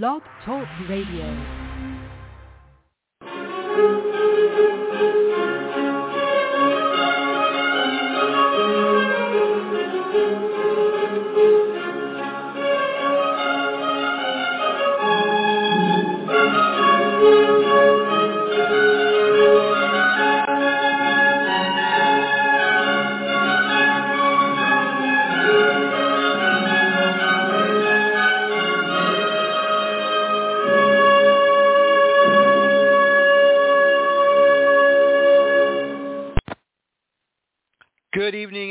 Blog Talk Radio.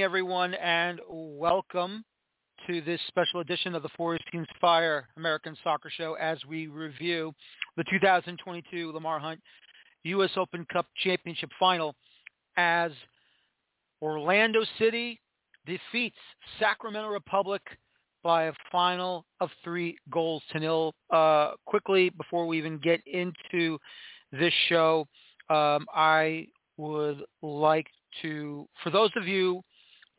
Evening, everyone, and welcome to this special edition of the Forest Teams Fire American Soccer Show as we review the 2022 Lamar Hunt U.S. Open Cup Championship Final as Orlando City defeats Sacramento Republic by a final of three goals to nil. Uh, quickly, before we even get into this show, um, I would like to, for those of you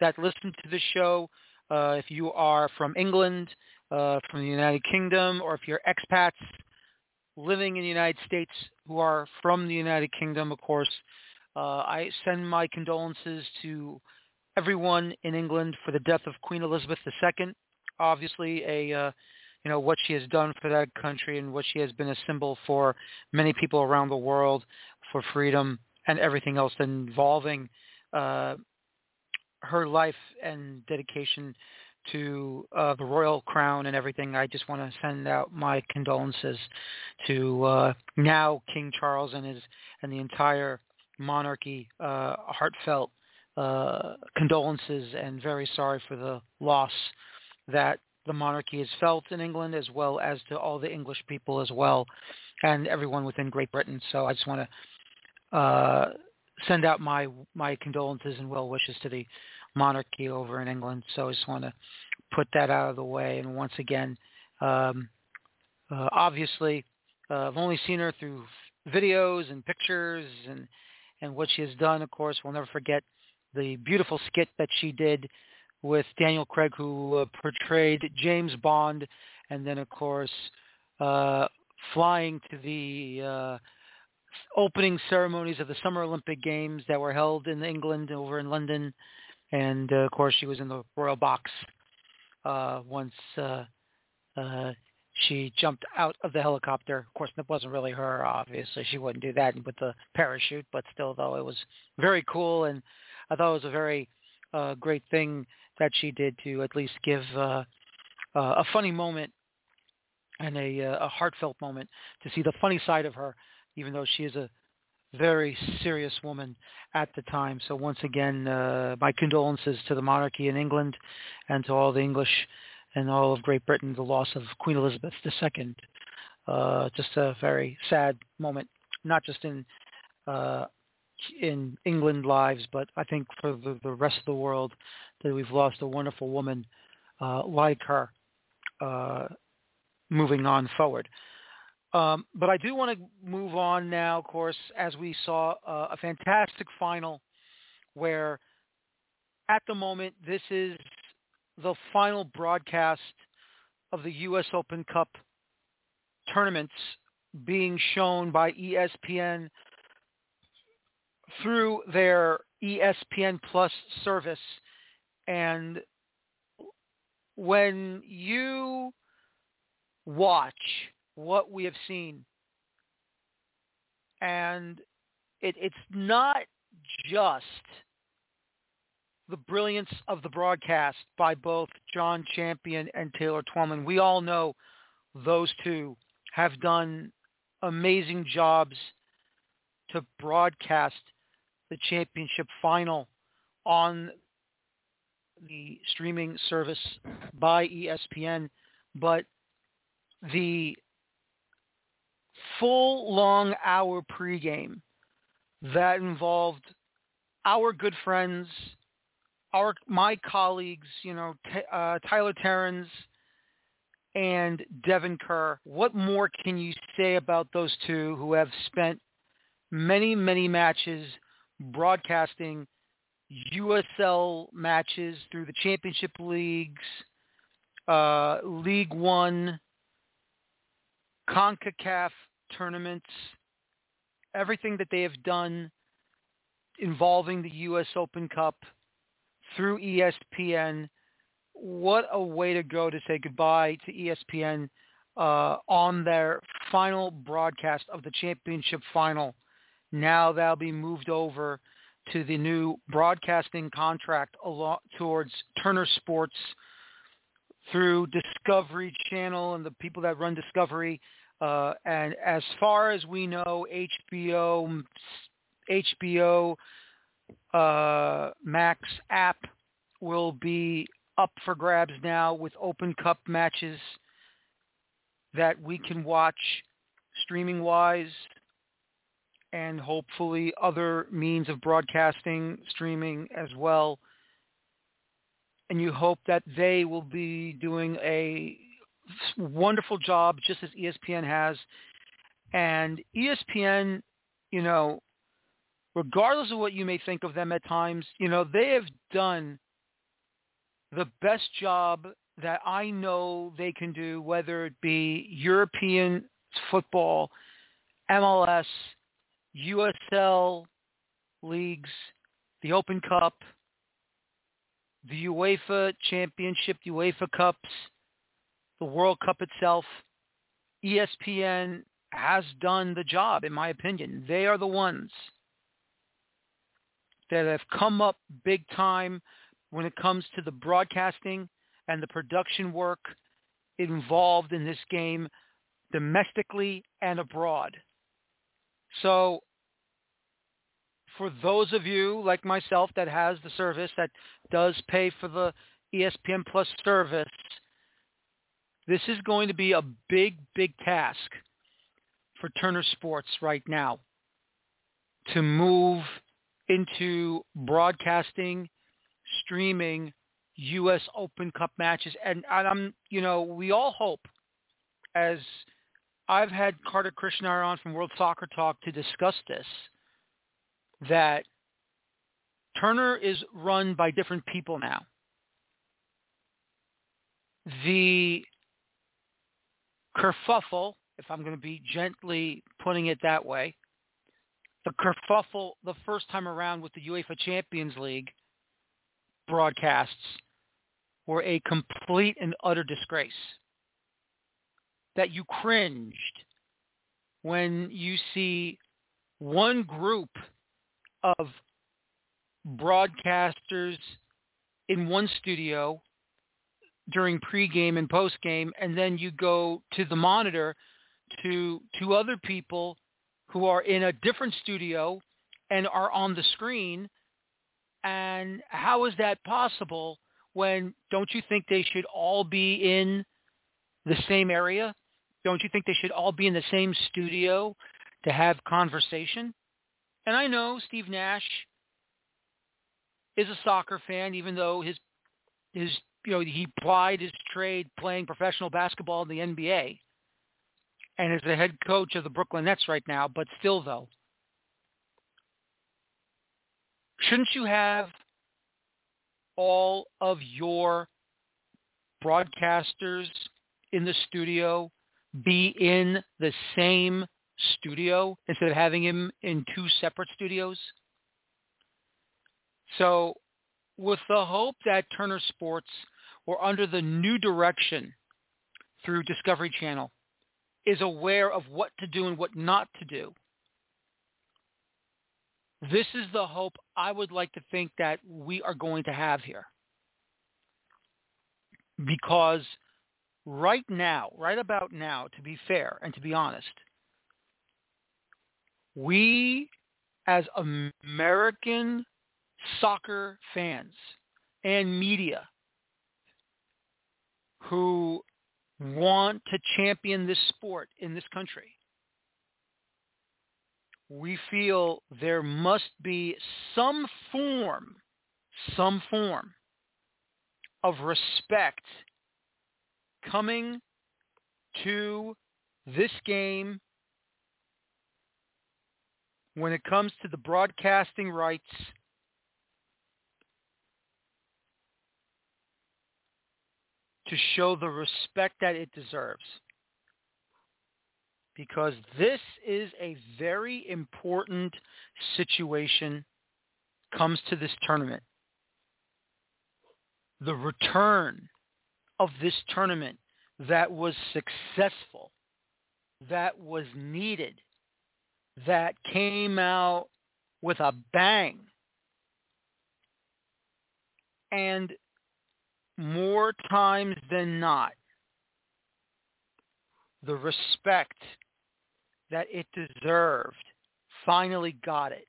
that listen to the show, uh, if you are from England, uh, from the United Kingdom, or if you're expats living in the United States who are from the United Kingdom, of course, uh, I send my condolences to everyone in England for the death of Queen Elizabeth II. Obviously, a uh, you know what she has done for that country and what she has been a symbol for many people around the world for freedom and everything else involving uh, her life and dedication to uh, the royal crown and everything. I just want to send out my condolences to uh, now King Charles and his and the entire monarchy. Uh, heartfelt uh, condolences and very sorry for the loss that the monarchy has felt in England as well as to all the English people as well and everyone within Great Britain. So I just want to uh, send out my my condolences and well wishes to the monarchy over in England. So I just want to put that out of the way. And once again, um, uh, obviously, uh, I've only seen her through videos and pictures and and what she has done. Of course, we'll never forget the beautiful skit that she did with Daniel Craig, who uh, portrayed James Bond, and then of course uh, flying to the uh, opening ceremonies of the Summer Olympic Games that were held in England over in London, and uh, of course she was in the royal box uh, once uh, uh, she jumped out of the helicopter. Of course, it wasn't really her. Obviously, she wouldn't do that with the parachute, but still, though, it was very cool, and I thought it was a very uh, great thing that she did to at least give uh, uh, a funny moment and a, uh, a heartfelt moment to see the funny side of her even though she is a very serious woman at the time. So once again, uh, my condolences to the monarchy in England and to all the English and all of Great Britain, the loss of Queen Elizabeth II. Uh, just a very sad moment, not just in uh, in England lives, but I think for the, the rest of the world that we've lost a wonderful woman uh, like her uh, moving on forward. Um, but I do want to move on now, of course, as we saw uh, a fantastic final where at the moment this is the final broadcast of the U.S. Open Cup tournaments being shown by ESPN through their ESPN Plus service. And when you watch what we have seen. And it, it's not just the brilliance of the broadcast by both John Champion and Taylor Twellman. We all know those two have done amazing jobs to broadcast the championship final on the streaming service by ESPN. But the full long hour pregame that involved our good friends, our my colleagues, you know, t- uh, Tyler Terens and Devon Kerr. What more can you say about those two who have spent many, many matches broadcasting USL matches through the championship leagues, uh, League One, CONCACAF tournaments, everything that they have done involving the U.S. Open Cup through ESPN. What a way to go to say goodbye to ESPN uh, on their final broadcast of the championship final. Now that'll be moved over to the new broadcasting contract towards Turner Sports through Discovery Channel and the people that run Discovery. Uh, and as far as we know, HBO, HBO uh, Max app will be up for grabs now with Open Cup matches that we can watch streaming wise and hopefully other means of broadcasting, streaming as well. And you hope that they will be doing a wonderful job just as ESPN has. And ESPN, you know, regardless of what you may think of them at times, you know, they have done the best job that I know they can do, whether it be European football, MLS, USL leagues, the Open Cup, the UEFA Championship, UEFA Cups, the World Cup itself. ESPN has done the job, in my opinion. They are the ones that have come up big time when it comes to the broadcasting and the production work involved in this game domestically and abroad. So for those of you like myself that has the service that does pay for the ESPN Plus service, this is going to be a big, big task for Turner Sports right now to move into broadcasting, streaming U.S. Open Cup matches. And, and I'm, you know, we all hope as I've had Kartik Krishnaiyer on from World Soccer Talk to discuss this, that Turner is run by different people now. The kerfuffle, if I'm going to be gently putting it that way, the kerfuffle the first time around with the UEFA Champions League broadcasts were a complete and utter disgrace. That you cringed when you see one group of broadcasters in one studio during pregame and postgame, and then you go to the monitor to to other people who are in a different studio and are on the screen. And how is that possible when don't you think they should all be in the same area? Don't you think they should all be in the same studio to have conversation? And I know Steve Nash is a soccer fan, even though his his you know he plied his trade playing professional basketball in the NBA, and is the head coach of the Brooklyn Nets right now. But still, though, shouldn't you have all of your broadcasters in the studio be in the same studio instead of having him in two separate studios. So with the hope that Turner Sports or under the new direction through Discovery Channel is aware of what to do and what not to do. This is the hope I would like to think that we are going to have here. Because right now, right about now, to be fair and to be honest, we as American soccer fans and media who want to champion this sport in this country, we feel there must be some form, some form of respect coming to this game when it comes to the broadcasting rights to show the respect that it deserves. because this is a very important situation comes to this tournament. The return of this tournament that was successful, that was needed, that came out with a bang. And more times than not, the respect that it deserved finally got it.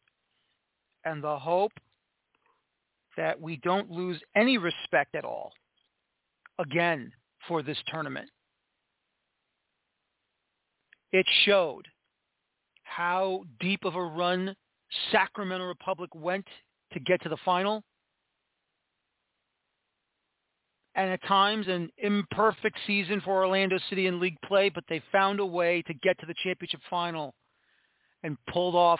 And the hope that we don't lose any respect at all again for this tournament. It showed how deep of a run Sacramento Republic went to get to the final. And at times an imperfect season for Orlando City in league play, but they found a way to get to the championship final and pulled off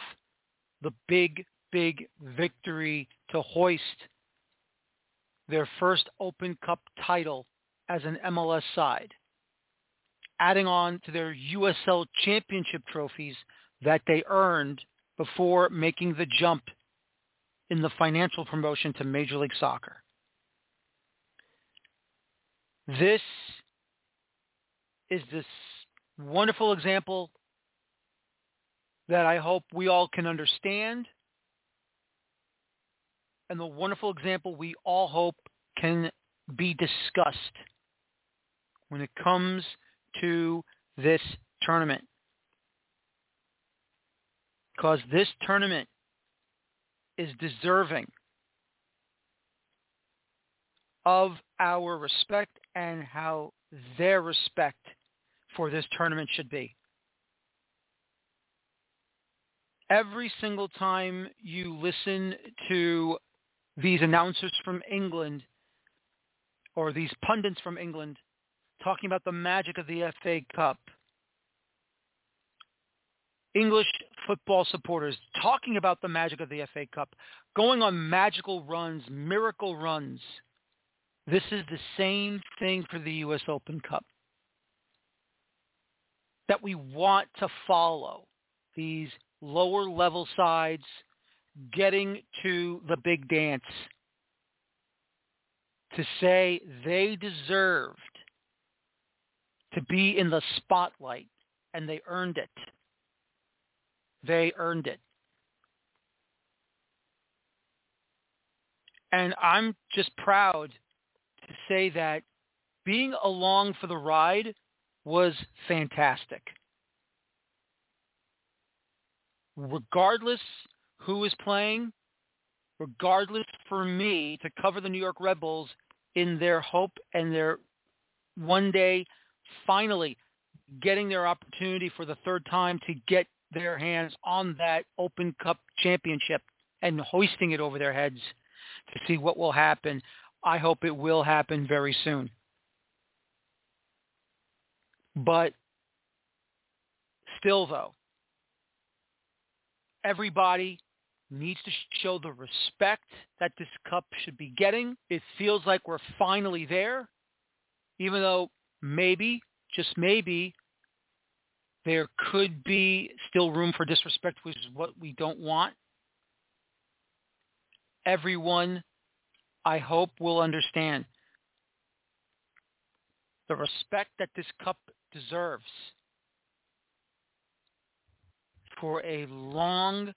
the big, big victory to hoist their first Open Cup title as an MLS side, adding on to their USL championship trophies that they earned before making the jump in the financial promotion to Major League Soccer. This is this wonderful example that I hope we all can understand and the wonderful example we all hope can be discussed when it comes to this tournament. Because this tournament is deserving of our respect and how their respect for this tournament should be. Every single time you listen to these announcers from England or these pundits from England talking about the magic of the FA Cup, English football supporters talking about the magic of the FA Cup, going on magical runs, miracle runs. This is the same thing for the U.S. Open Cup. That we want to follow these lower level sides getting to the big dance to say they deserved to be in the spotlight and they earned it. They earned it. And I'm just proud to say that being along for the ride was fantastic. Regardless who is playing, regardless for me to cover the New York Red Bulls in their hope and their one day finally getting their opportunity for the third time to get their hands on that Open Cup championship and hoisting it over their heads to see what will happen. I hope it will happen very soon. But still, though, everybody needs to show the respect that this cup should be getting. It feels like we're finally there, even though maybe, just maybe, there could be still room for disrespect, which is what we don't want. Everyone, I hope, will understand the respect that this cup deserves for a long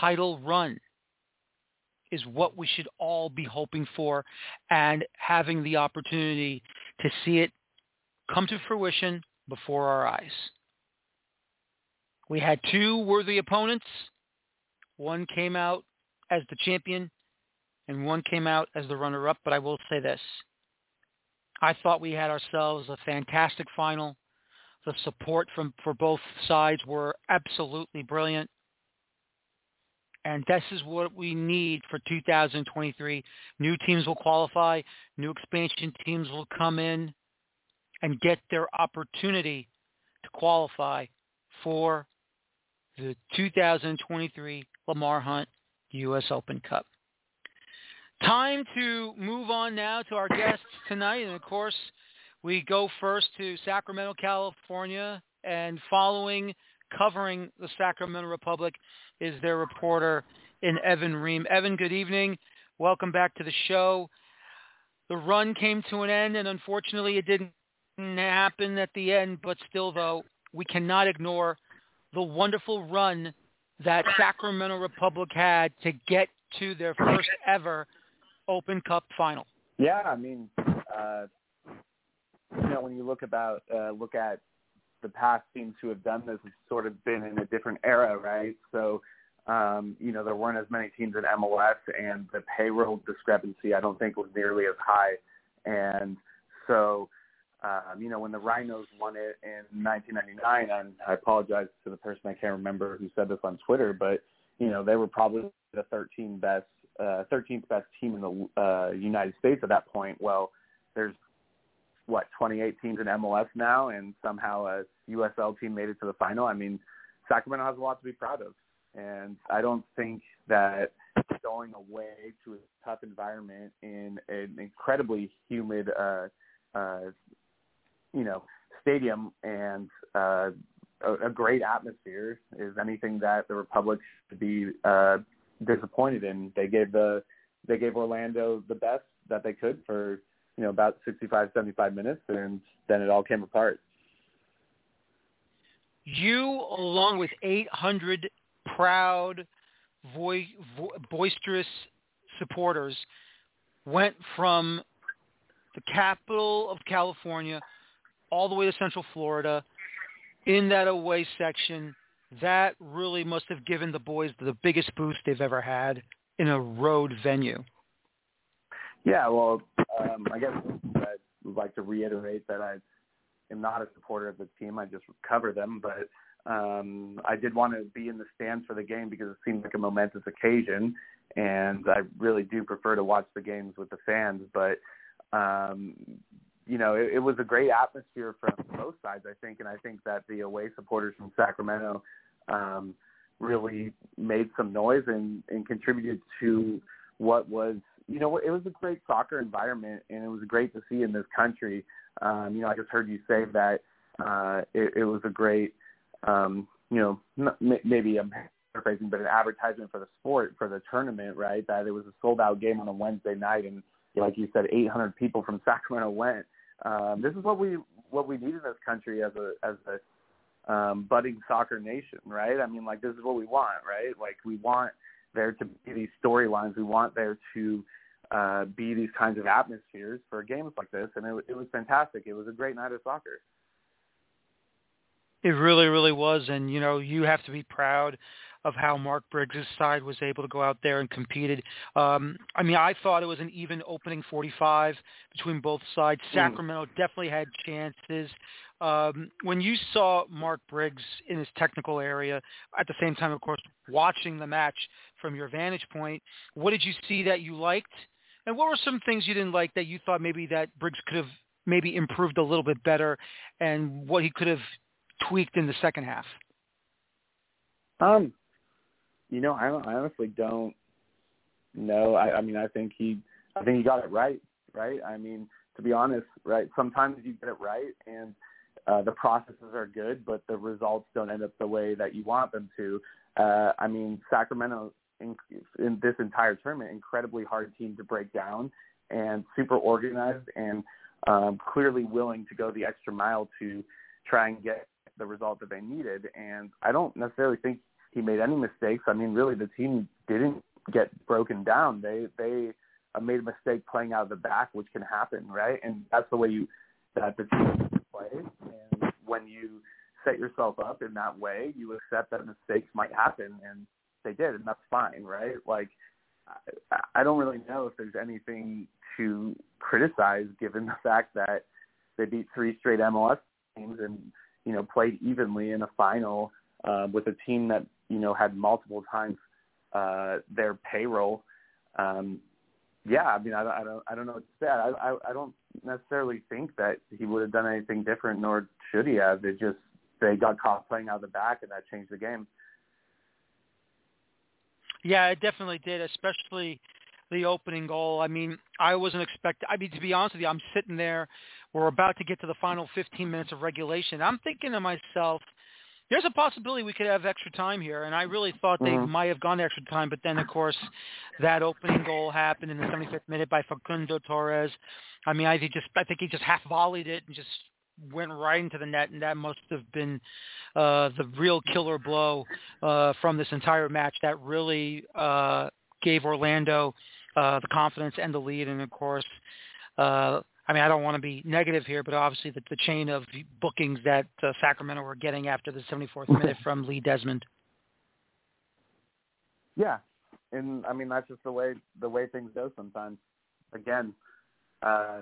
title run is what we should all be hoping for and having the opportunity to see it come to fruition before our eyes. We had two worthy opponents. One came out as the champion and one came out as the runner-up, but I will say this. I thought we had ourselves a fantastic final. The support from for both sides were absolutely brilliant. And this is what we need for 2023. New teams will qualify. New expansion teams will come in and get their opportunity to qualify for the 2023 Lamar Hunt U.S. Open Cup. Time to move on now to our guests tonight. And of course, we go first to Sacramento, California, and following, covering the Sacramento Republic is their reporter in Evan Ream. Evan, good evening. Welcome back to the show. The run came to an end, and unfortunately, it didn't happen at the end. But still, though, we cannot ignore the wonderful run that Sacramento Republic had to get to their first ever Open Cup final. Yeah, I mean, uh, you know, when you look about uh, look at the past teams who have done this, it's sort of been in a different era, right? So, um, you know, there weren't as many teams in MLS, and the payroll discrepancy I don't think was nearly as high, and so. Um, you know, when the Rhinos won it in 1999, and I apologize to the person I can't remember who said this on Twitter, but you know, they were probably the 13 best, uh, 13th best team in the uh, United States at that point. Well, there's what 28 teams in MLS now, and somehow a USL team made it to the final. I mean, Sacramento has a lot to be proud of, and I don't think that going away to a tough environment in an incredibly humid, uh, uh, you know, stadium and uh, a, a great atmosphere is anything that the Republic should be uh, disappointed in. They gave the they gave Orlando the best that they could for you know about 65 75 minutes and then it all came apart you along with 800 proud vo- vo- boisterous supporters went from the capital of California all the way to Central Florida in that away section that really must have given the boys the biggest boost they've ever had in a road venue yeah, well, um, I guess I would like to reiterate that I am not a supporter of the team. I just cover them, but um, I did want to be in the stands for the game because it seemed like a momentous occasion, and I really do prefer to watch the games with the fans. But um, you know, it, it was a great atmosphere from both sides, I think, and I think that the away supporters from Sacramento um, really made some noise and, and contributed to what was you know, it was a great soccer environment, and it was great to see in this country. Um, you know, I just heard you say that uh, it, it was a great, um, you know, not, maybe I'm but an advertisement for the sport for the tournament, right? That it was a sold out game on a Wednesday night, and like you said, 800 people from Sacramento went. Um, this is what we what we need in this country as a as a um, budding soccer nation, right? I mean, like this is what we want, right? Like we want there to be these storylines. We want there to uh, be these kinds of atmospheres for games like this, and it, it was fantastic. It was a great night of soccer. It really, really was, and you know, you have to be proud of how Mark Briggs' side was able to go out there and competed. Um, I mean, I thought it was an even opening 45 between both sides. Mm. Sacramento mm. definitely had chances. Um, when you saw Mark Briggs in his technical area, at the same time, of course, watching the match from your vantage point, what did you see that you liked? And what were some things you didn't like that you thought maybe that Briggs could have maybe improved a little bit better and what he could have tweaked in the second half? Um, you know, I, I honestly don't know. I, I mean, I think he, I think he got it right. Right. I mean, to be honest, right. Sometimes you get it right, and uh, the processes are good, but the results don't end up the way that you want them to. Uh, I mean, Sacramento in, in this entire tournament, incredibly hard team to break down, and super organized and um, clearly willing to go the extra mile to try and get the result that they needed. And I don't necessarily think he made any mistakes. I mean, really, the team didn't get broken down. They they uh, made a mistake playing out of the back, which can happen, right? And that's the way you that the team plays. And when you set yourself up in that way, you accept that mistakes might happen, and they did, and that's fine, right? Like, I, I don't really know if there's anything to criticize given the fact that they beat three straight MLS teams and you know played evenly in a final uh, with a team that you know had multiple times uh, their payroll. Um, yeah, I mean, I, I don't, I don't know what to say. I, I, I don't necessarily think that he would have done anything different, nor should he have. It just they got caught playing out of the back, and that changed the game. Yeah, it definitely did, especially the opening goal. I mean, I wasn't expecting. I mean, to be honest with you, I'm sitting there we're about to get to the final 15 minutes of regulation. I'm thinking to myself, there's a possibility we could have extra time here, and I really thought they Mhm. might have gone extra time, but then of course that opening goal happened in the 75th minute by Facundo Torres. I mean, I think just I think he just half volleyed it and just went right into the net, and that must have been uh, the real killer blow uh, from this entire match that really uh, gave Orlando uh, the confidence and the lead, and of course. Uh, I mean, I don't want to be negative here, but obviously the, the chain of bookings that uh, Sacramento were getting after the 74th minute from Lee Desmond. Yeah, and I mean that's just the way the way things go sometimes. Again, uh,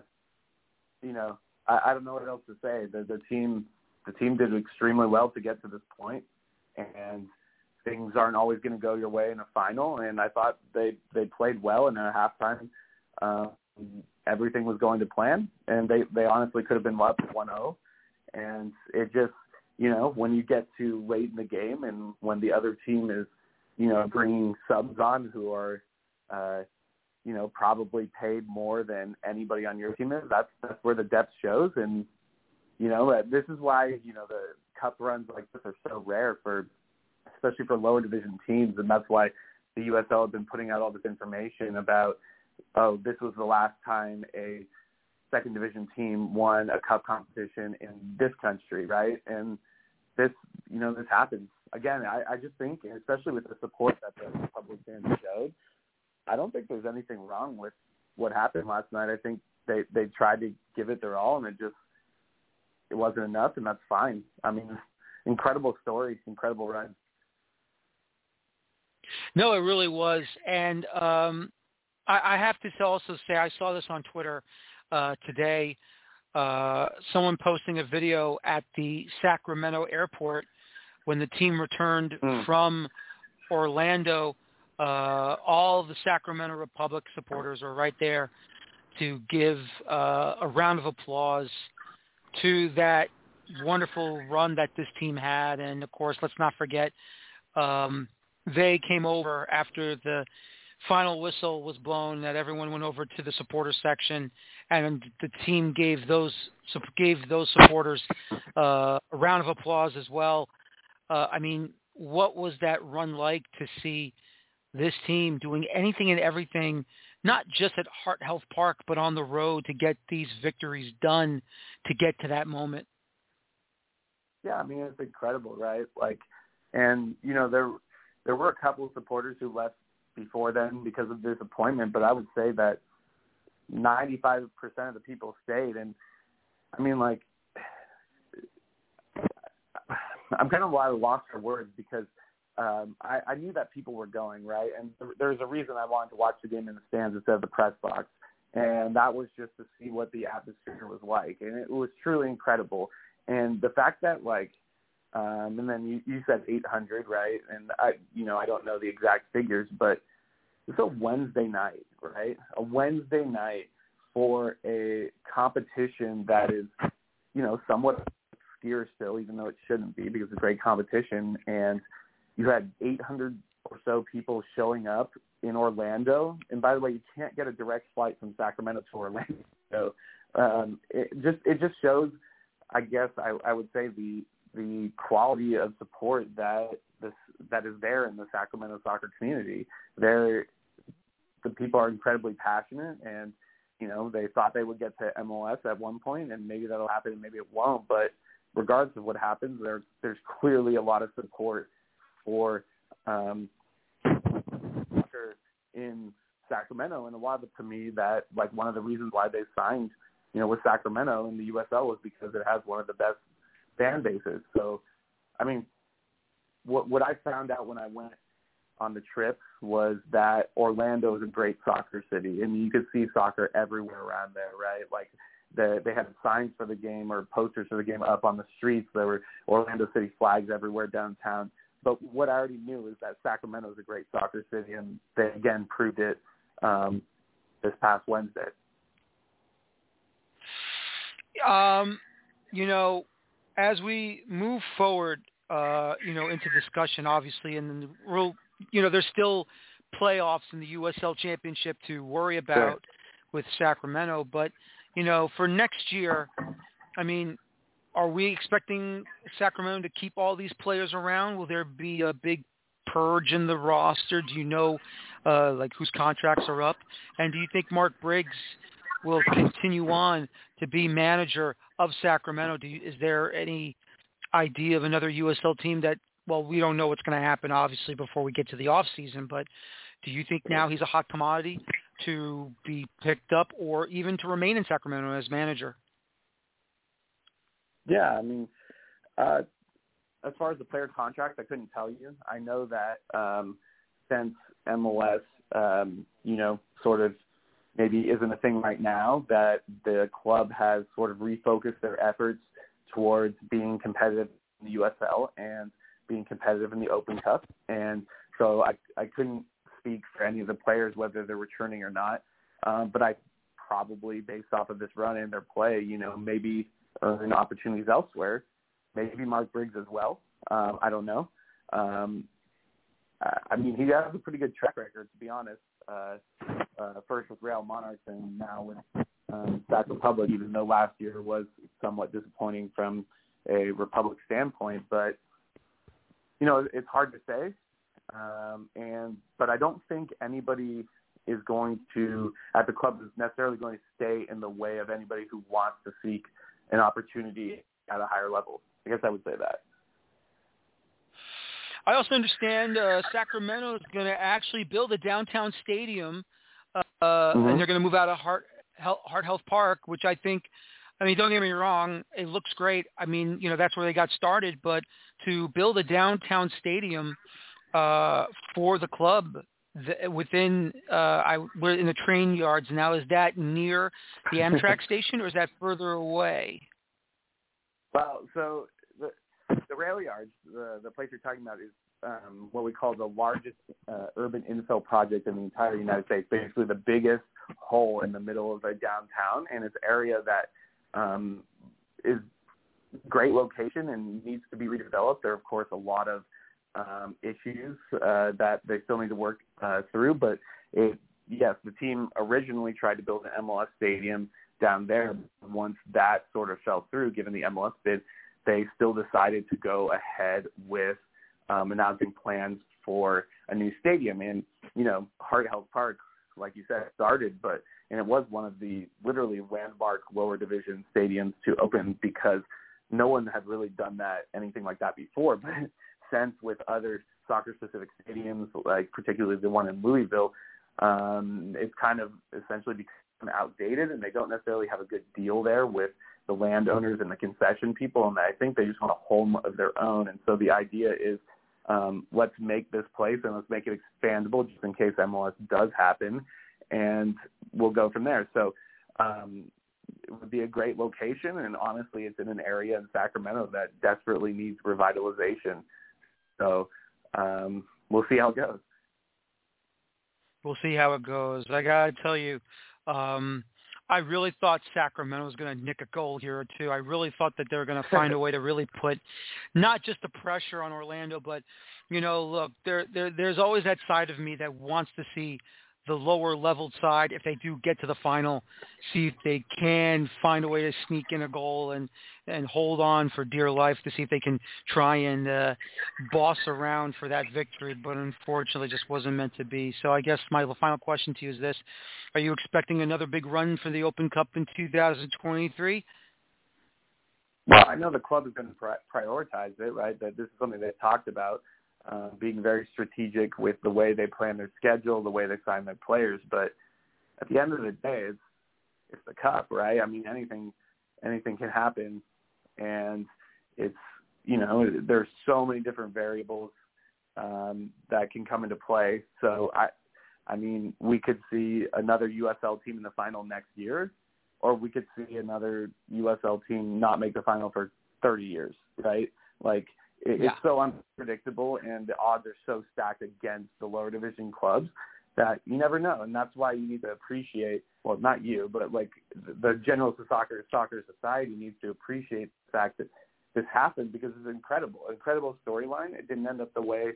you know, I, I don't know what else to say. The the team the team did extremely well to get to this point, and things aren't always going to go your way in a final. And I thought they they played well in a halftime. Uh, everything was going to plan, and they they honestly could have been up 1-0. And it just you know when you get to late in the game, and when the other team is you know, bringing subs on who are, uh, you know, probably paid more than anybody on your team is. That's that's where the depth shows, and you know, uh, this is why you know the cup runs like this are so rare for, especially for lower division teams, and that's why the USL have been putting out all this information about, oh, this was the last time a second division team won a cup competition in this country, right? And this, you know, this happens again, I, I just think, especially with the support that the public fans showed, I don't think there's anything wrong with what happened last night. I think they they tried to give it their all, and it just it wasn't enough, and that's fine. I mean, incredible story, incredible run. No, it really was, and um, I, I have to also say I saw this on Twitter uh, today. Uh, someone posting a video at the Sacramento airport when the team returned Mm. from Orlando, uh, all the Sacramento Republic supporters were right there to give uh, a round of applause to that wonderful run that this team had. And of course, let's not forget, um, they came over after the final whistle was blown that everyone went over to the supporter section and the team gave those gave those supporters uh, a round of applause as well uh, I mean, what was that run like to see this team doing anything and everything, not just at Heart Health Park, but on the road to get these victories done to get to that moment? Yeah, I mean it's incredible, right? Like, and you know there there were a couple of supporters who left before then because of disappointment, but I would say that 95% of the people stayed, and I mean like I'm kind of a lot lost for words because um, I, I knew that people were going right, and th- there's a reason I wanted to watch the game in the stands instead of the press box, and that was just to see what the atmosphere was like, and it was truly incredible. And the fact that like, um, and then you, you said 800, right? And I, you know, I don't know the exact figures, but it's a Wednesday night, right? A Wednesday night for a competition that is, you know, somewhat obscure still, even though it shouldn't be because it's a great competition. And you had 800 or so people showing up in Orlando. And by the way, you can't get a direct flight from Sacramento to Orlando. So um, it just it just shows, I guess I, I would say the the quality of support that this that is there in the Sacramento soccer community. There, the people are incredibly passionate and you know, they thought they would get to MLS at one point, and maybe that'll happen, and maybe it won't. But regardless of what happens, there there's clearly a lot of support for um, soccer in Sacramento, and a lot of it to me that like one of the reasons why they signed, you know, with Sacramento in the USL was because it has one of the best fan bases. So, I mean, what what I found out when I went on the trip was that Orlando is a great soccer city, and you could see soccer everywhere around there, right? Like the, they had signs for the game or posters for the game up on the streets. There were Orlando City flags everywhere downtown. But what I already knew is that Sacramento is a great soccer city, and they again proved it um, this past Wednesday. Um, you know, as we move forward, uh, you know, into discussion, obviously, and we'll, you know, there's still playoffs in the USL Championship to worry about Sure. with Sacramento, but you know, for next year, I mean, are we expecting Sacramento to keep all these players around? Will there be a big purge in the roster? Do you know, uh, like whose contracts are up? And do you think Mark Briggs will continue on to be manager of Sacramento? Do you, is there any idea of another USL team that? Well, we don't know what's going to happen, obviously, before we get to the off season. But do you think now he's a hot commodity to be picked up, or even to remain in Sacramento as manager? Yeah, I mean, uh, as far as the player contract, I couldn't tell you. I know that um, since MLS, um, you know, sort of maybe isn't a thing right now, that the club has sort of refocused their efforts towards being competitive in the USL and being competitive in the Open Cup. And so I, I couldn't speak for any of the players whether they're returning or not. Um, but I probably, based off of this run and their play, you know, maybe earn opportunities elsewhere. Maybe Mark Briggs as well. Um, I don't know. Um, I mean, he has a pretty good track record, to be honest. Uh, uh, first with Real Monarchs and now with um, Republic, even though last year was somewhat disappointing from a Republic standpoint. But you know, it's hard to say. Um, and but I don't think anybody is going to at the club is necessarily going to stay in the way of anybody who wants to seek an opportunity at a higher level. I guess I would say that. I also understand uh, Sacramento is going to actually build a downtown stadium, uh, mm-hmm. and they're going to move out of Heart Heart Health Park, which I think. I mean, don't get me wrong, it looks great. I mean, you know, that's where they got started, but to build a downtown stadium uh, for the club the, within uh, I we're in the train yards now. Is that near the Amtrak station or is that further away? Well, so the rail yards, the the place you're talking about is um, what we call the largest uh, urban infill project in the entire United States. Basically, the biggest hole in the middle of a downtown, and it's area that um, is great location and needs to be redeveloped. There are, of course, a lot of um, issues uh, that they still need to work uh, through. But it, yes, the team originally tried to build an MLS stadium down there. Once that sort of fell through, given the MLS bid, they still decided to go ahead with um, announcing plans for a new stadium. And you know, Heart Health Park, like you said, started, but and it was one of the literally landmark lower division stadiums to open because no one had really done that anything like that before. But sense with other soccer-specific stadiums, like particularly the one in Louisville, um, it's kind of essentially become outdated, and they don't necessarily have a good deal there with the landowners and the concession people, and I think they just want a home of their own. And so the idea is, um, let's make this place and let's make it expandable just in case MLS does happen, and we'll go from there. So um, it would be a great location, and honestly, it's in an area in Sacramento that desperately needs revitalization. So um, we'll see how it goes. We'll see how it goes. I gotta tell you, um, I really thought Sacramento was going to nick a goal here or two. I really thought that they were going to find a way to really put not just the pressure on Orlando, but you know, look, there, there there's always that side of me that wants to see the lower leveled side, if they do get to the final, see if they can find a way to sneak in a goal and and hold on for dear life to see if they can try and uh, boss around for that victory. But unfortunately, just wasn't meant to be. So I guess my final question to you is this: Are you expecting another big run for the Open Cup in 2023? Well, I know the club is going to prioritize it, right? That this is something they've talked about uh, being very strategic with the way they plan their schedule, the way they sign their players. But at the end of the day, it's it's the cup, right? I mean, anything anything can happen, and it's you know there's so many different variables um, that can come into play. So I I mean, we could see another USL team in the final next year, or we could see another USL team not make the final for 30 years, right? Like it, yeah. It's so unpredictable, and the odds are so stacked against the lower division clubs that you never know, and that's why you need to appreciate. Well, not you, but like the general soccer soccer society needs to appreciate the fact that this happened because it's incredible, incredible storyline. It didn't end up the way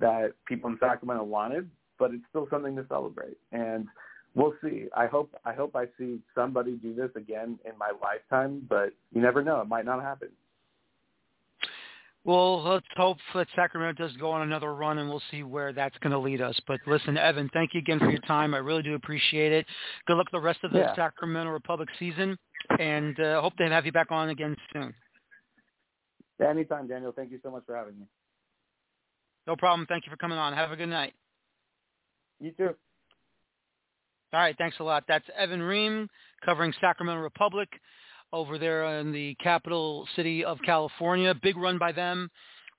that people in Sacramento wanted, but it's still something to celebrate. And we'll see. I hope I hope I see somebody do this again in my lifetime, but you never know. It might not happen. Well, let's hope that Sacramento does go on another run, and we'll see where that's going to lead us. But listen, Evan, thank you again for your time. I really do appreciate it. Good luck the rest of the yeah. Sacramento Republic season, and uh, hope to have you back on again soon. Yeah, anytime, Daniel. Thank you so much for having me. No problem. Thank you for coming on. Have a good night. You too. All right. Thanks a lot. That's Evan Ream covering Sacramento Republic over there in the capital city of California. Big run by them.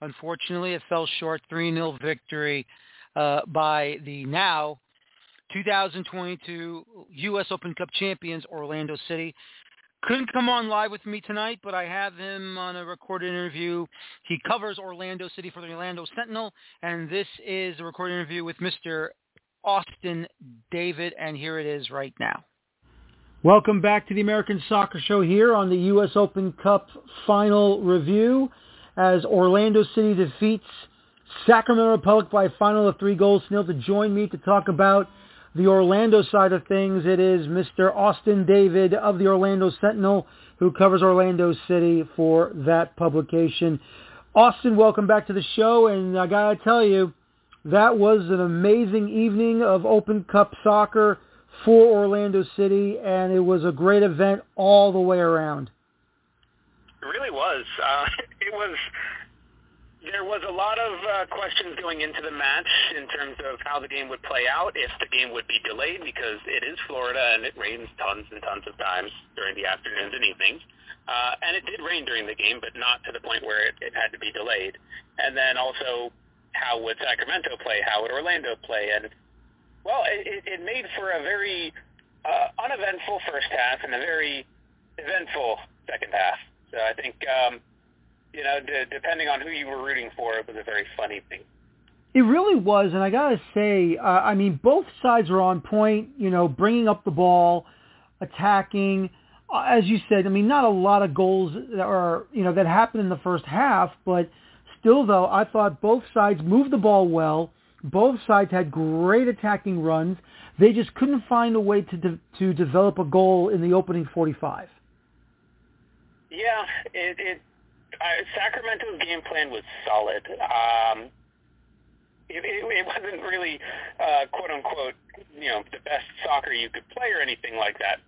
Unfortunately, it fell short. 3-0 victory uh, by the now 2022 U.S. Open Cup champions Orlando City. Couldn't come on live with me tonight, but I have him on a recorded interview. He covers Orlando City for the Orlando Sentinel, and this is a recorded interview with Mr. Austin David, and here it is right now. Welcome back to the American Soccer Show here on the U.S. Open Cup final review as Orlando City defeats Sacramento Republic by a final of three goals to nil. To join me to talk about the Orlando side of things, it is Mr. Austin David of the Orlando Sentinel who covers Orlando City for that publication. Austin, welcome back to the show, and I gotta tell you, that was an amazing evening of Open Cup soccer for Orlando City, and it was a great event all the way around. It really was. Uh, it was there was a lot of uh, questions going into the match in terms of how the game would play out, if the game would be delayed because it is Florida and it rains tons and tons of times during the afternoons and evenings. Uh, and it did rain during the game, but not to the point where it, it had to be delayed. And then also, how would Sacramento play? How would Orlando play? And well, it, it made for a very uh, uneventful first half and a very eventful second half. So I think um, you know, d- depending on who you were rooting for, it was a very funny thing. It really was, and I gotta say, uh, I mean, both sides were on point. You know, bringing up the ball, attacking. Uh, as you said, I mean, not a lot of goals that are you know that happened in the first half, but still, though, I thought both sides moved the ball well. Both sides had great attacking runs. They just couldn't find a way to de- to develop a goal in the opening 45. Yeah, it, it uh, Sacramento's game plan was solid. Um, it, it, it wasn't really uh, quote unquote, you know, the best soccer you could play or anything like that.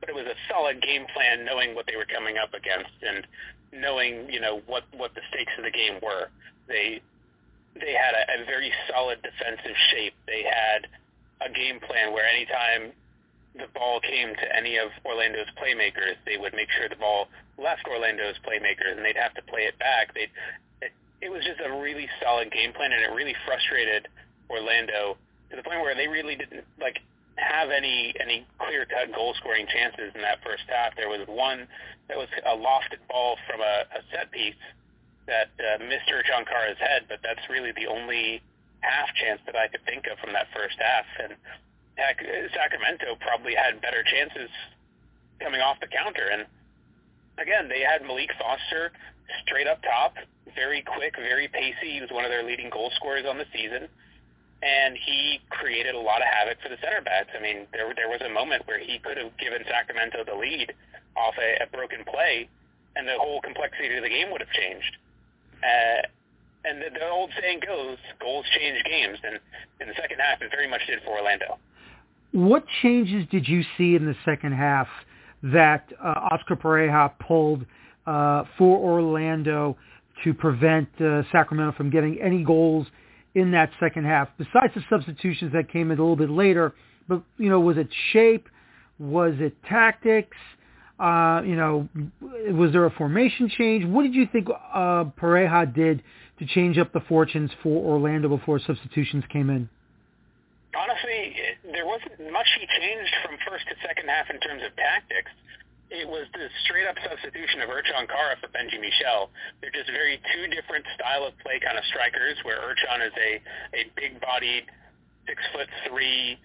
But it was a solid game plan, knowing what they were coming up against and knowing, you know, what what the stakes of the game were. They they had a, a very solid defensive shape. They had a game plan where anytime the ball came to any of Orlando's playmakers, they would make sure the ball left Orlando's playmakers, and they'd have to play it back. They, it, it was just a really solid game plan, and it really frustrated Orlando to the point where they really didn't like have any any clear cut goal scoring chances in that first half. There was one that was a lofted ball from a, a set piece that uh, missed Ercan head, but that's really the only half chance that I could think of from that first half. And heck, Sacramento probably had better chances coming off the counter. And again, they had Maalique Foster straight up top, very quick, very pacey. He was one of their leading goal scorers on the season. And he created a lot of havoc for the center backs. I mean, there there was a moment where he could have given Sacramento the lead off a, a broken play, and the whole complexity of the game would have changed. Uh, and the, the old saying goes, goals change games, and in the second half, it very much did for Orlando. What changes did you see in the second half that uh, Oscar Pareja pulled uh, for Orlando to prevent uh, Sacramento from getting any goals in that second half, besides the substitutions that came in a little bit later? But, you know, was it shape? Was it tactics? Uh, you know, was there a formation change? What did you think uh, Pareja did to change up the fortunes for Orlando before substitutions came in? honestly, there wasn't much he changed from first to second half in terms of tactics. It was the straight up substitution of Ercan Kara for Benji Michel. They're just very two different style of play kind of strikers where Ercan is a, a big bodied, six foot three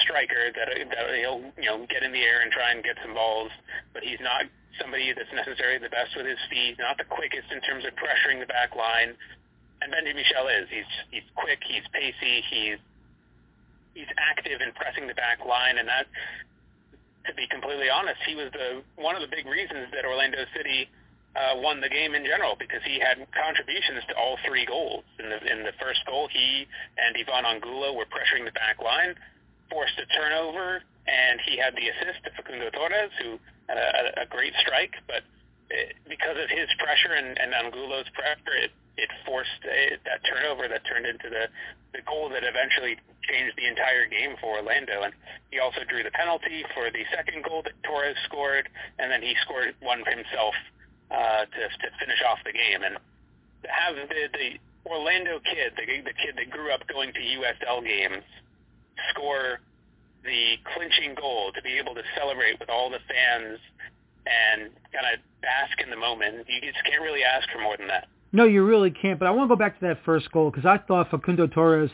striker that, that he'll you know get in the air and try and get some balls, but he's not somebody that's necessarily the best with his feet, not the quickest in terms of pressuring the back line. And Benji Michel is. He's he's quick, he's pacey, he's he's active in pressing the back line, and that, to be completely honest, he was the one of the big reasons that Orlando City uh, won the game in general because he had contributions to all three goals. In the in the first goal, he and Ivan Angulo were pressuring the back line, forced a turnover, and he had the assist to Facundo Torres, who had a, a great strike. But it, because of his pressure and, and Angulo's pressure, it, it forced a, that turnover that turned into the the goal that eventually changed the entire game for Orlando. And he also drew the penalty for the second goal that Torres scored, and then he scored one himself uh, to to finish off the game and have the the Orlando kid, the the kid that grew up going to USL games, score the clinching goal to be able to celebrate with all the fans and kind of bask in the moment. You just can't really ask for more than that. No, you really can't. But I want to go back to that first goal because I thought Facundo Torres,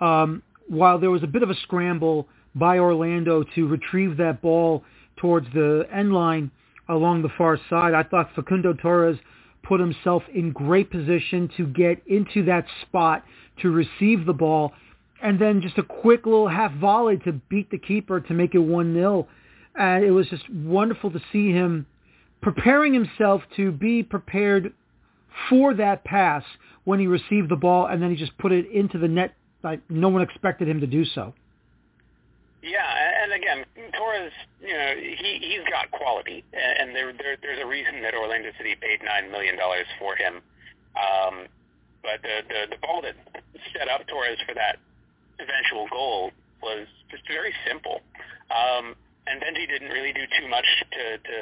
um, while there was a bit of a scramble by Orlando to retrieve that ball towards the end line, along the far side. I thought Facundo Torres put himself in great position to get into that spot to receive the ball and then just a quick little half volley to beat the keeper to make it 1-0. And it was just wonderful to see him preparing himself to be prepared for that pass when he received the ball and then he just put it into the net like no one expected him to do so. Yeah, and again, Torres, you know, he he's got quality, and there, there there's a reason that Orlando City paid nine million dollars for him. Um, but the, the the ball that set up Torres for that eventual goal was just very simple. Um, and Benji didn't really do too much to to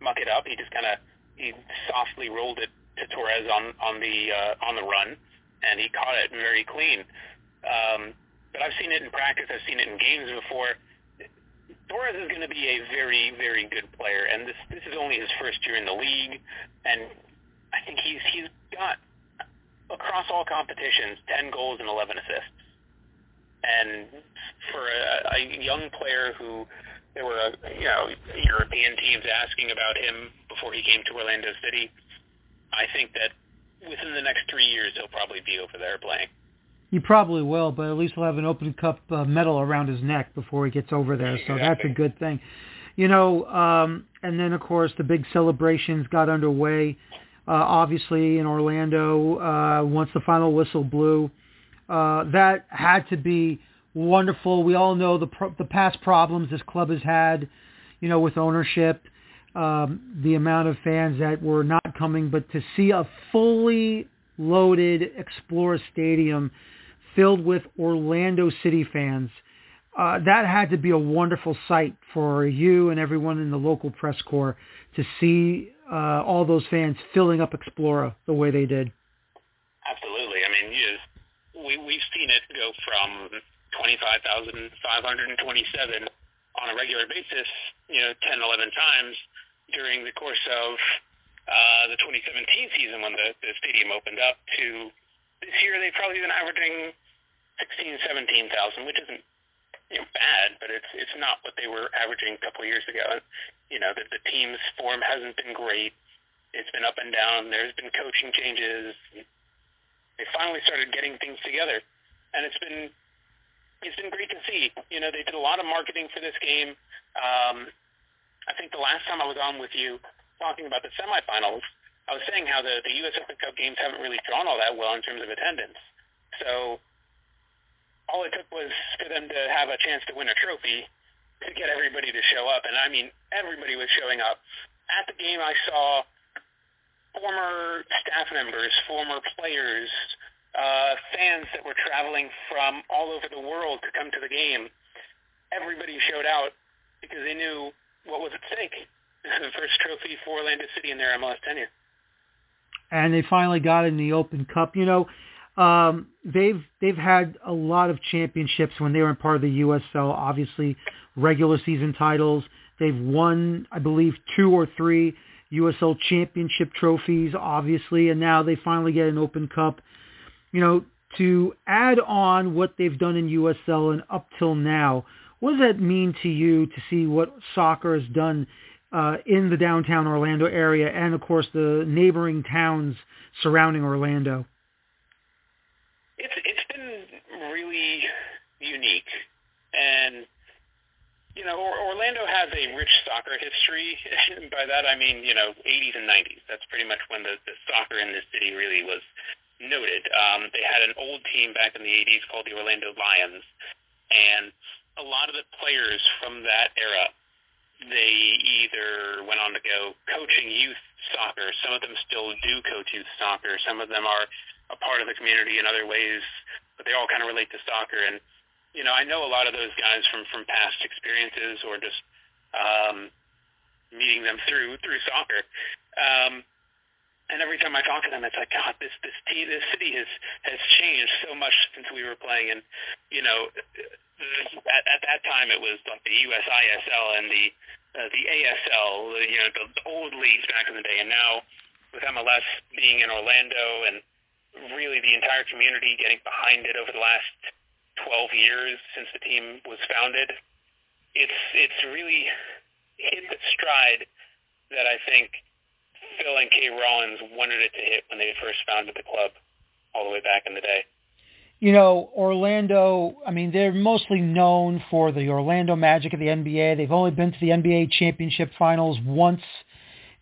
muck it up. He just kind of he softly rolled it to Torres on on the uh, on the run, and he caught it very clean. Um, but I've seen it in practice. I've seen it in games before. Torres is going to be a very, very good player, and this this is only his first year in the league, and I think he's he's got across all competitions ten goals and eleven assists. And for a, a young player who there were you know European teams asking about him before he came to Orlando City, I think that within the next three years he'll probably be over there playing. He probably will, but at least he'll have an Open Cup uh, medal around his neck before he gets over there. So that's a good thing. You know, um, and then of course the big celebrations got underway. Uh, obviously in Orlando, uh, once the final whistle blew, uh, that had to be wonderful. We all know the pro- the past problems this club has had, you know, with ownership, um, the amount of fans that were not coming, but to see a fully loaded Exploria Stadium filled with Orlando City fans. Uh, that had to be a wonderful sight for you and everyone in the local press corps to see uh, all those fans filling up Exploria the way they did. Absolutely. I mean, you, we, we've seen it go from 25,527 on a regular basis, you know, 10, 11 times during the course of uh, the 2017 season when the, the stadium opened up to this year they've probably been averaging sixteen, seventeen thousand, which isn't you know bad, but it's it's not what they were averaging a couple of years ago. You know, the, the team's form hasn't been great. It's been up and down. There's been coaching changes. They finally started getting things together, and it's been it's been great to see. You know, they did a lot of marketing for this game. Um, I think the last time I was on with you talking about the semifinals, I was saying how the the U.S. Open Cup games haven't really drawn all that well in terms of attendance. So all it took was for them to have a chance to win a trophy to get everybody to show up. And I mean, everybody was showing up. At the game, I saw former staff members, former players, uh, fans that were traveling from all over the world to come to the game. Everybody showed out because they knew what was at stake. the first trophy for Orlando City in their MLS tenure. And they finally got in the Open Cup. You know, um, they've they've had a lot of championships when they were in part of the USL. Obviously, regular season titles. They've won, I believe, two or three USL championship trophies, obviously, and now they finally get an Open Cup. You know, to add on what they've done in USL and up till now, what does that mean to you to see what soccer has done uh, in the downtown Orlando area and, of course, the neighboring towns surrounding Orlando? it's it's been really unique, and you know, Orlando has a rich soccer history. By that I mean, you know, 80s and 90s. That's pretty much when the, the soccer in this city really was noted. Um, they had an old team back in the 80s called the Orlando Lions, and a lot of the players from that era, they either went on to go coaching youth soccer. Some of them still do coach youth soccer. Some of them are a part of the community in other ways, but they all kind of relate to soccer. And you know, I know a lot of those guys from from past experiences or just um, meeting them through through soccer. Um, and every time I talk to them, it's like, God, this this team, this city has has changed so much since we were playing. And you know, at, at that time it was like the USISL and the uh, the ASL, you know, the, the old leagues back in the day. And now with MLS being in Orlando and really the entire community getting behind it over the last 12 years since the team was founded, it's it's really hit the stride that I think Phil and Kay Rawlins wanted it to hit when they first founded the club all the way back in the day. You know, Orlando, I mean, they're mostly known for the Orlando Magic of the NBA. They've only been to the NBA championship finals once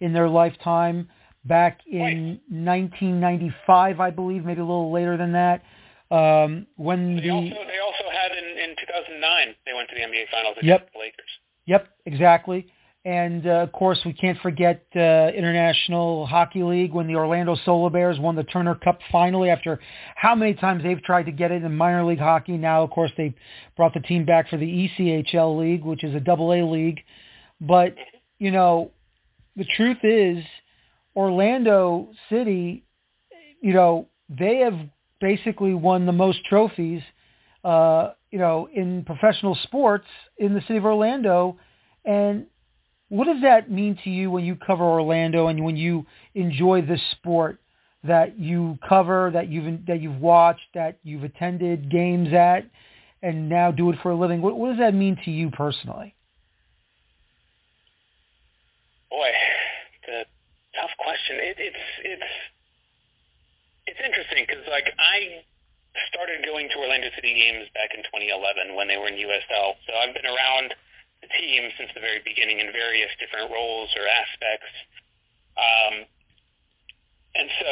in their lifetime back in 1995, I believe, maybe a little later than that. Um, when they the also, they also had in, in 2009 they went to the NBA Finals against yep. the Lakers. Yep, exactly. And uh, of course, we can't forget uh, International Hockey League when the Orlando Solar Bears won the Turner Cup finally after how many times they've tried to get it in minor league hockey. Now, of course, they brought the team back for the ECHL League, which is a double A league. But, you know, the truth is Orlando City, you know, they have basically won the most trophies, uh, you know, in professional sports in the city of Orlando. And what does that mean to you when you cover Orlando and when you enjoy this sport that you cover, that you've that you've watched, that you've attended games at, and now do it for a living? What, what does that mean to you personally? Boy, the tough question. It, it's it's it's interesting because like I started going to Orlando City games back in 2011 when they were in USL, so I've been around the team since the very beginning in various different roles or aspects. Um, and so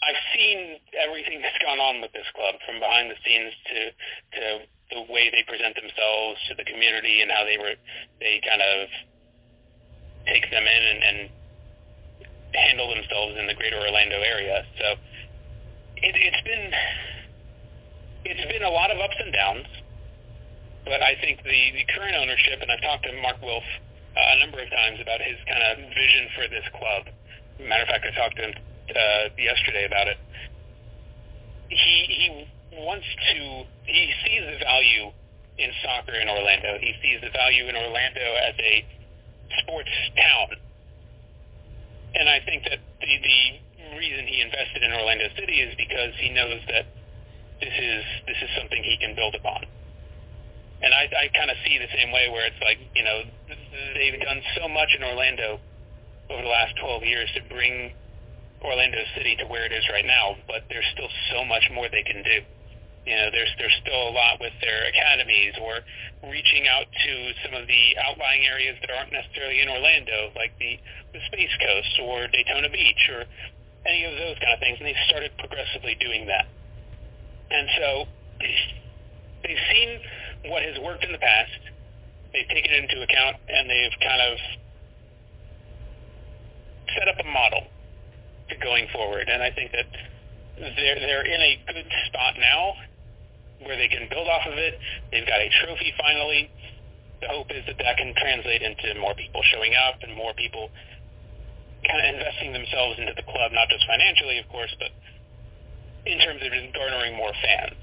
I've seen everything that's gone on with this club from behind the scenes to to the way they present themselves to the community and how they were they kind of take them in and, and handle themselves in the greater Orlando area. So it, it's been it's been a lot of ups and downs, but I think the the current ownership, and I've talked to Mark Wilf uh, a number of times about his kind of vision for this club. Matter of fact, I talked to him uh, yesterday about it. He he wants to he sees the value in soccer in Orlando. He sees the value in Orlando as a sports town. And I think that the, the reason he invested in Orlando City is because he knows that this is this is something he can build upon. And I, I kind of see the same way where it's like, you know, they've done so much in Orlando over the last 12 years to bring Orlando City to where it is right now, but there's still so much more they can do. You know, there's there's still a lot with their academies or reaching out to some of the outlying areas that aren't necessarily in Orlando, like the, the Space Coast or Daytona Beach or any of those kind of things, and they've started progressively doing that. And so they've seen what has worked in the past, they've taken it into account, and they've kind of set up a model to going forward. And I think that they're they're in a good spot now where they can build off of it. They've got a trophy finally. The hope is that that can translate into more people showing up and more people kind of investing themselves into the club, not just financially, of course, but in terms of just garnering more fans.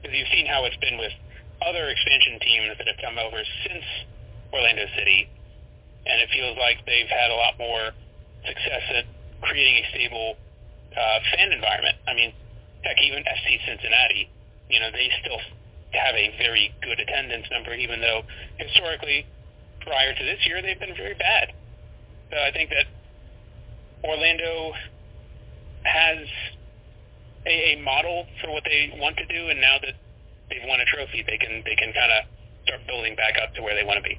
Because you've seen how it's been with other expansion teams that have come over since Orlando City, and it feels like they've had a lot more success at creating a stable uh, fan environment. I mean, heck, even FC Cincinnati, you know, they still have a very good attendance number, even though historically, prior to this year, they've been very bad. So I think that Orlando has a, a model for what they want to do, and now that they've won a trophy. They can they can kind of start building back up to where they want to be.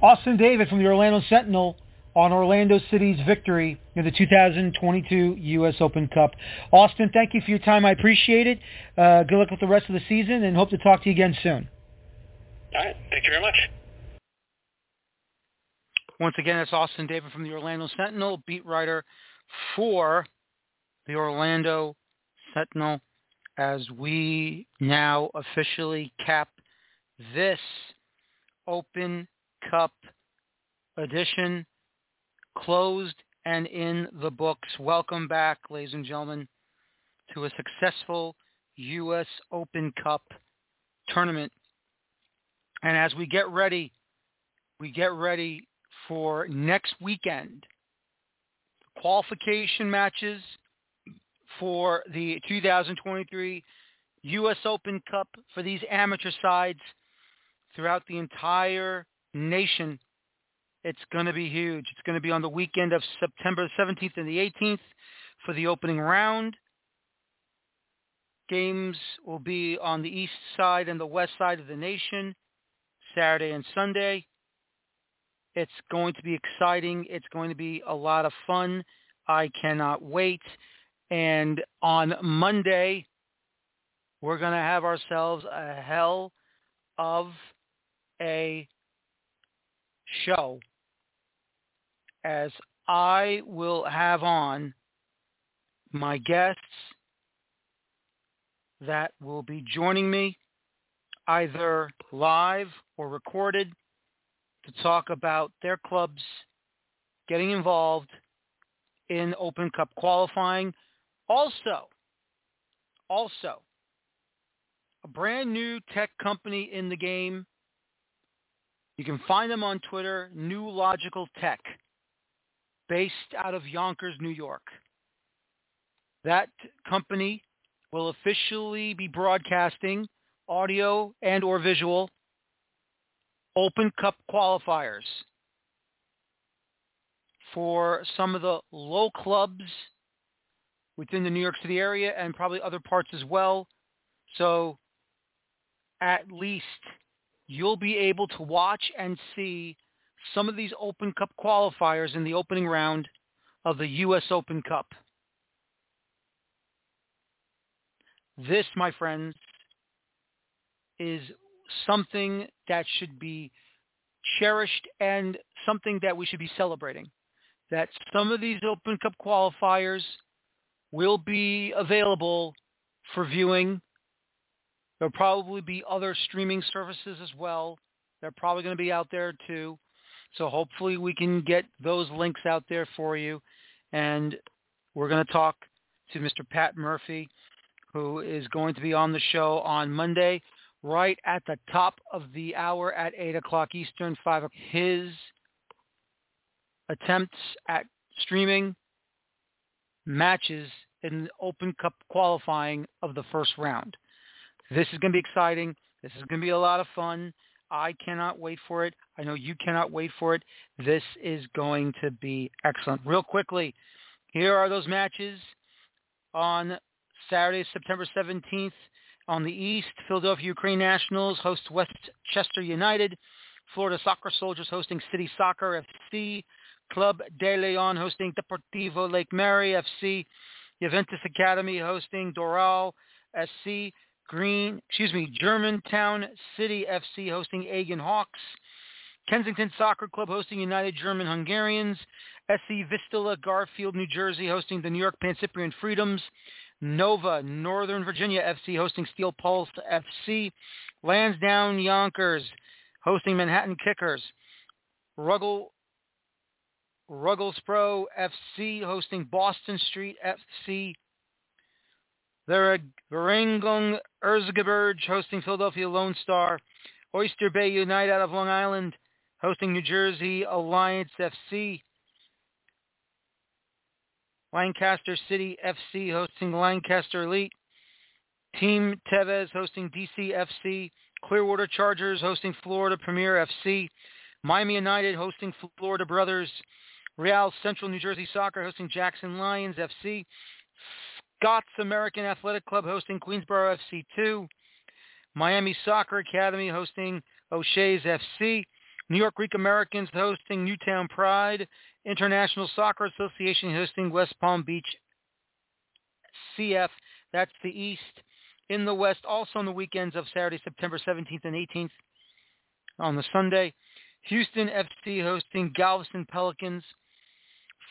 Austin David from the Orlando Sentinel on Orlando City's victory in the 2022 U.S. Open Cup. Austin, thank you for your time. I appreciate it. Uh, good luck with the rest of the season and hope to talk to you again soon. All right. Thank you very much. Once again, it's Austin David from the Orlando Sentinel, beat writer for the Orlando Sentinel as we now officially cap this Open Cup edition closed and in the books. Welcome back, ladies and gentlemen, to a successful U.S. Open Cup tournament. And as we get ready, we get ready for next weekend. Qualification matches for the 2023 U.S. Open Cup for these amateur sides throughout the entire nation. It's going to be huge. It's going to be on the weekend of September 17th and the 18th for the opening round. Games will be on the east side and the west side of the nation, Saturday and Sunday. It's going to be exciting. It's going to be a lot of fun. I cannot wait. And on Monday, we're going to have ourselves a hell of a show as I will have on my guests that will be joining me either live or recorded to talk about their clubs getting involved in Open Cup qualifying. Also, also, a brand new tech company in the game. You can find them on Twitter, New Logical Tech, based out of Yonkers, New York. That company will officially be broadcasting audio and or visual Open Cup qualifiers for some of the low clubs within the New York City area and probably other parts as well. So at least you'll be able to watch and see some of these Open Cup qualifiers in the opening round of the U.S. Open Cup. This, my friends, is something that should be cherished and something that we should be celebrating. That some of these Open Cup qualifiers will be available for viewing. There'll probably be other streaming services as well. They're probably going to be out there too. So hopefully we can get those links out there for you. And we're going to talk to Mr. Pat Murphy, who is going to be on the show on Monday right at the top of the hour at 8 o'clock Eastern, 5 o'clock. His attempts at streaming matches in the Open Cup qualifying of the first round. This is going to be exciting. This is going to be a lot of fun. I cannot wait for it. I know you cannot wait for it. This is going to be excellent. Real quickly, here are those matches on Saturday, September 17th. On the East, Philadelphia Ukraine Nationals host Westchester United. Florida Soccer Soldiers hosting City Soccer FC. Club de Leon hosting Deportivo Lake Mary FC. Juventus Academy hosting Doral SC. Green, excuse me, Germantown City FC hosting Aiken Hawks. Kensington Soccer Club hosting United German Hungarians. SC Vistula Garfield, New Jersey hosting the New York Pancyprian Freedoms. Nova, Northern Virginia FC hosting Steel Pulse FC. Lansdowne Yonkers hosting Manhattan Kickers. Ruggles Pro FC hosting Boston Street FC. Erzgebirge hosting Philadelphia Lone Star. Oyster Bay United out of Long Island hosting New Jersey Alliance FC. Lancaster City FC hosting Lancaster Elite. Team Tevez hosting DC FC. Clearwater Chargers hosting Florida Premier FC. Miami United hosting Florida Brothers. Real Central New Jersey Soccer hosting Jackson Lions FC. Scots American Athletic Club hosting Queensboro FC2. Miami Soccer Academy hosting O'Shea's FC. New York Greek Americans hosting Newtown Pride. International Soccer Association hosting West Palm Beach CF. That's the East. In the West, also on the weekends of Saturday, September 17th and 18th. On the Sunday, Houston FC hosting Galveston Pelicans.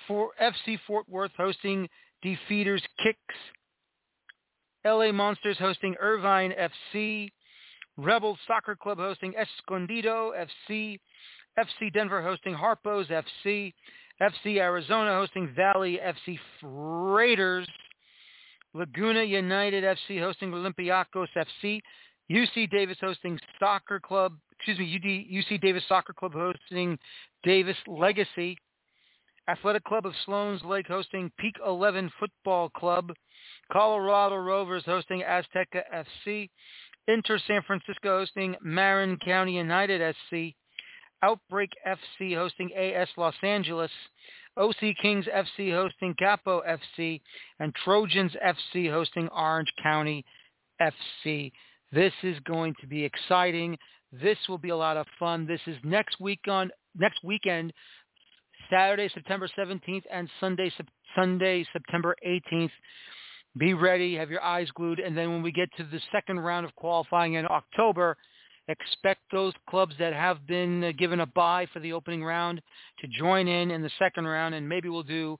For FC Fort Worth hosting Defeaters Kicks. LA Monsters hosting Irvine FC. Rebels Soccer Club hosting Escondido FC. FC Denver hosting Harpo's FC. FC Arizona hosting Valley FC Raiders. Laguna United FC hosting Olympiacos FC. UC Davis hosting Soccer Club, excuse me, UD, UC Davis Soccer Club hosting Davis Legacy. Athletic Club of Sloan's Lake hosting Peak 11 Football Club. Colorado Rovers hosting Azteca FC. Inter San Francisco hosting Marin County United SC. Outbreak FC hosting AS Los Angeles. OC Kings FC hosting Capo FC. And Trojans FC hosting Orange County FC. This is going to be exciting. This will be a lot of fun. This is next week on next weekend, Saturday, September 17th and Sunday, Sunday, September 18th. Be ready, have your eyes glued, and then when we get to the second round of qualifying in October, expect those clubs that have been uh, given a bye for the opening round to join in in the second round, and maybe we'll do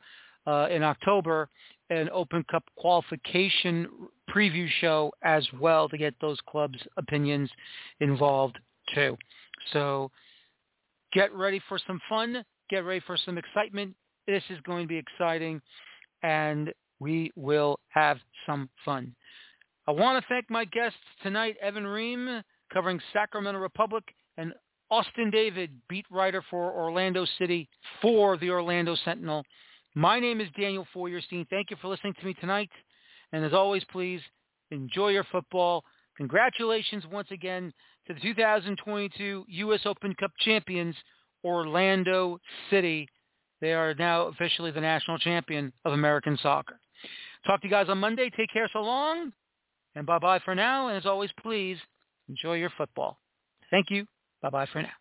uh, in October an Open Cup qualification preview show as well to get those clubs' opinions involved too. So get ready for some fun. Get ready for some excitement. This is going to be exciting, and we will have some fun. I want to thank my guests tonight, Evan Ream, covering Sacramento Republic, and Austin David, beat writer for Orlando City for the Orlando Sentinel. My name is Daniel Feuerstein. Thank you for listening to me tonight. And as always, please enjoy your football. Congratulations once again to the 2022 U.S. Open Cup champions, Orlando City. They are now officially the national champion of American soccer. Talk to you guys on Monday. Take care so long. And bye-bye for now. And as always, please enjoy your football. Thank you. Bye-bye for now.